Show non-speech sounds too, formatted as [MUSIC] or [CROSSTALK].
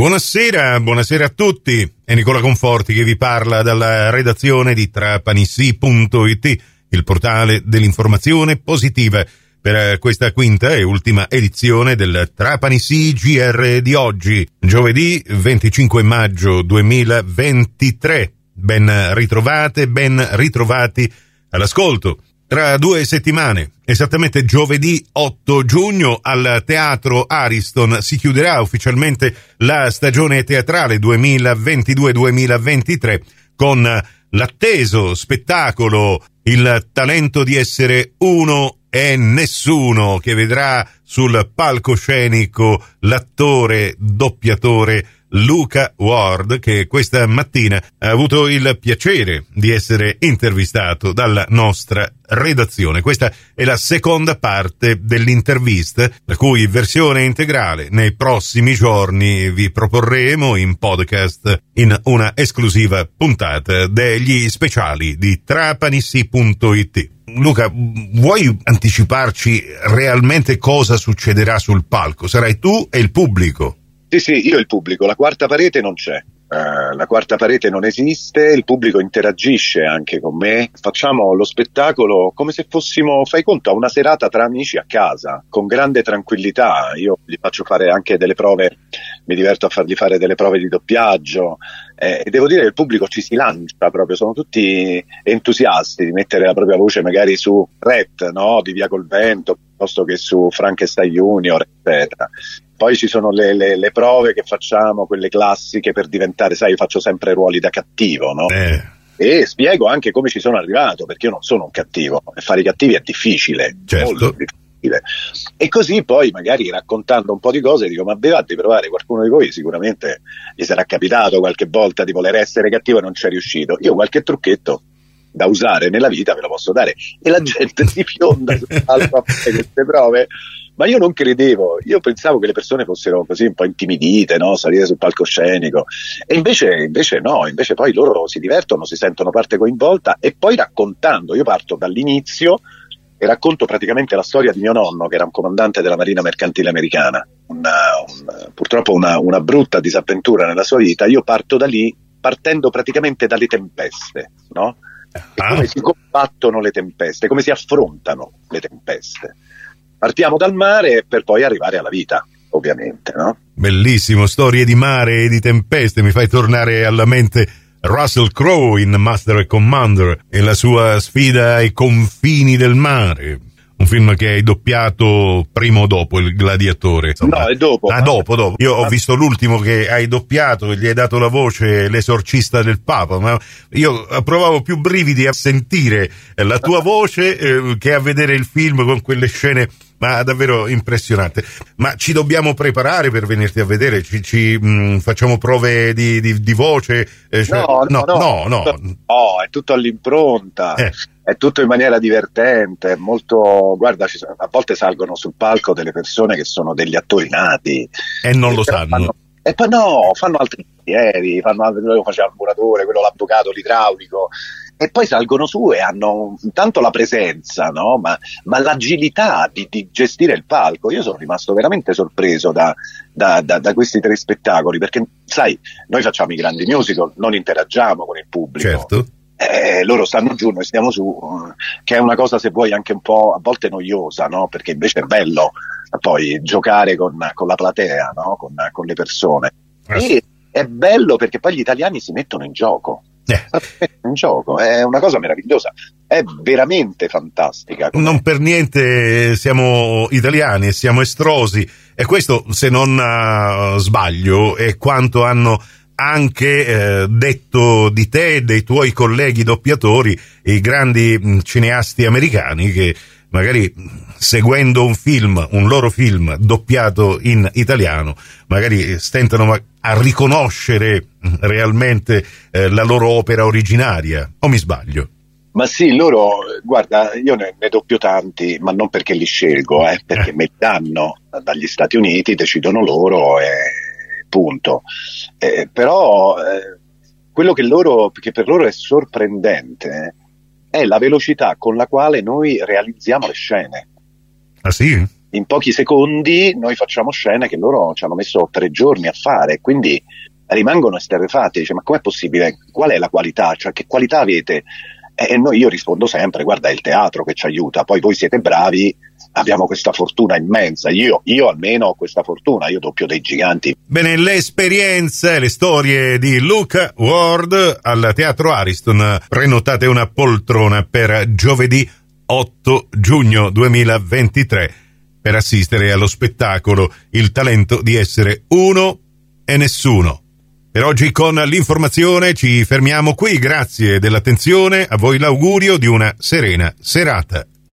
Buonasera, buonasera a tutti. È Nicola Conforti che vi parla dalla redazione di trapanissi.it, il portale dell'informazione positiva per questa quinta e ultima edizione del Trapani GR di oggi, giovedì 25 maggio 2023. Ben ritrovate, ben ritrovati all'ascolto. Tra due settimane, esattamente giovedì 8 giugno, al Teatro Ariston si chiuderà ufficialmente la stagione teatrale 2022-2023 con l'atteso spettacolo Il talento di essere uno e nessuno che vedrà sul palcoscenico l'attore doppiatore Luca Ward che questa mattina ha avuto il piacere di essere intervistato dalla nostra redazione. Questa è la seconda parte dell'intervista, la cui versione integrale nei prossimi giorni vi proporremo in podcast in una esclusiva puntata degli speciali di trapanissi.it. Luca, vuoi anticiparci realmente cosa succederà sul palco? Sarai tu e il pubblico. Sì, sì, io e il pubblico, la quarta parete non c'è. Uh, la quarta parete non esiste, il pubblico interagisce anche con me, facciamo lo spettacolo come se fossimo, fai conto, a una serata tra amici a casa, con grande tranquillità. Io gli faccio fare anche delle prove, mi diverto a fargli fare delle prove di doppiaggio eh, devo dire che il pubblico ci si lancia proprio, sono tutti entusiasti di mettere la propria voce magari su Ret, no? di Via col Vento, piuttosto che su Frankenstein Junior, eccetera. Poi ci sono le, le, le, prove che facciamo, quelle classiche per diventare, sai, io faccio sempre ruoli da cattivo, no? Eh. E spiego anche come ci sono arrivato, perché io non sono un cattivo, e fare i cattivi è difficile, certo. difficile. E così poi magari raccontando un po' di cose dico, ma di provare, qualcuno di voi? Sicuramente gli sarà capitato qualche volta di voler essere cattivo e non ci è riuscito. Io qualche trucchetto da usare nella vita ve lo posso dare. E la gente si fionda su [LAUGHS] queste prove. Ma io non credevo, io pensavo che le persone fossero così un po' intimidite, no? salire sul palcoscenico, e invece, invece no, invece poi loro si divertono, si sentono parte coinvolta e poi raccontando, io parto dall'inizio e racconto praticamente la storia di mio nonno, che era un comandante della Marina Mercantile Americana, una, un, purtroppo una, una brutta disavventura nella sua vita, io parto da lì partendo praticamente dalle tempeste, no? E come si combattono le tempeste, come si affrontano le tempeste? Partiamo dal mare per poi arrivare alla vita, ovviamente, no? Bellissimo, storie di mare e di tempeste, mi fai tornare alla mente Russell Crowe in Master and Commander e la sua sfida ai confini del mare. Un film che hai doppiato prima o dopo il gladiatore? Insomma. No, è dopo. Ah, dopo, dopo. Io ho visto l'ultimo che hai doppiato, gli hai dato la voce l'esorcista del Papa, ma io provavo più brividi a sentire la tua voce eh, che a vedere il film con quelle scene ma davvero impressionante. Ma ci dobbiamo preparare per venirti a vedere? Ci, ci mh, mm, facciamo prove di, di, di voce? Eh, cioè, no, no, no, no, no, no. è tutto all'impronta. Eh. È tutto in maniera divertente, molto. Guarda, sono, a volte salgono sul palco delle persone che sono degli attori nati. E non lo sanno. Fanno, e poi no, fanno altri mestieri, fanno altri, quello faceva il muratore, quello l'avvocato, l'idraulico, e poi salgono su e hanno intanto la presenza, no? ma, ma, l'agilità di, di, gestire il palco. Io sono rimasto veramente sorpreso da, da, da, da, questi tre spettacoli, perché sai, noi facciamo i grandi musical, non interagiamo con il pubblico. Certo. Eh, loro stanno giù, noi stiamo su, che è una cosa se vuoi anche un po' a volte noiosa, no? perché invece è bello poi giocare con, con la platea, no? con, con, le persone. Eh. E è bello perché poi gli italiani si mettono in gioco eh. in gioco, è una cosa meravigliosa, è veramente fantastica. Non per niente siamo italiani e siamo estrosi e questo se non uh, sbaglio è quanto hanno anche eh, detto di te e dei tuoi colleghi doppiatori i grandi mh, cineasti americani che magari seguendo un film, un loro film doppiato in italiano, magari stentano a riconoscere realmente eh, la loro opera originaria, o mi sbaglio? Ma sì, loro, guarda, io ne, ne doppio tanti, ma non perché li scelgo, eh, perché eh. me li danno dagli Stati Uniti, decidono loro e punto. Eh, però eh, quello che, loro, che per loro è sorprendente è la velocità con la quale noi realizziamo le scene. Ah sì? in pochi secondi noi facciamo scene che loro ci hanno messo tre giorni a fare, quindi rimangono esterrefatti, dice ma com'è possibile? Qual è la qualità? Cioè che qualità avete? E noi io rispondo sempre, guarda è il teatro che ci aiuta, poi voi siete bravi, abbiamo questa fortuna immensa, io, io almeno ho questa fortuna, io doppio dei giganti. Bene, le esperienze, le storie di Luca Ward al Teatro Ariston, prenotate una poltrona per giovedì 8 giugno 2023 per assistere allo spettacolo Il talento di essere uno e nessuno. Per oggi con l'informazione ci fermiamo qui, grazie dell'attenzione, a voi l'augurio di una serena serata.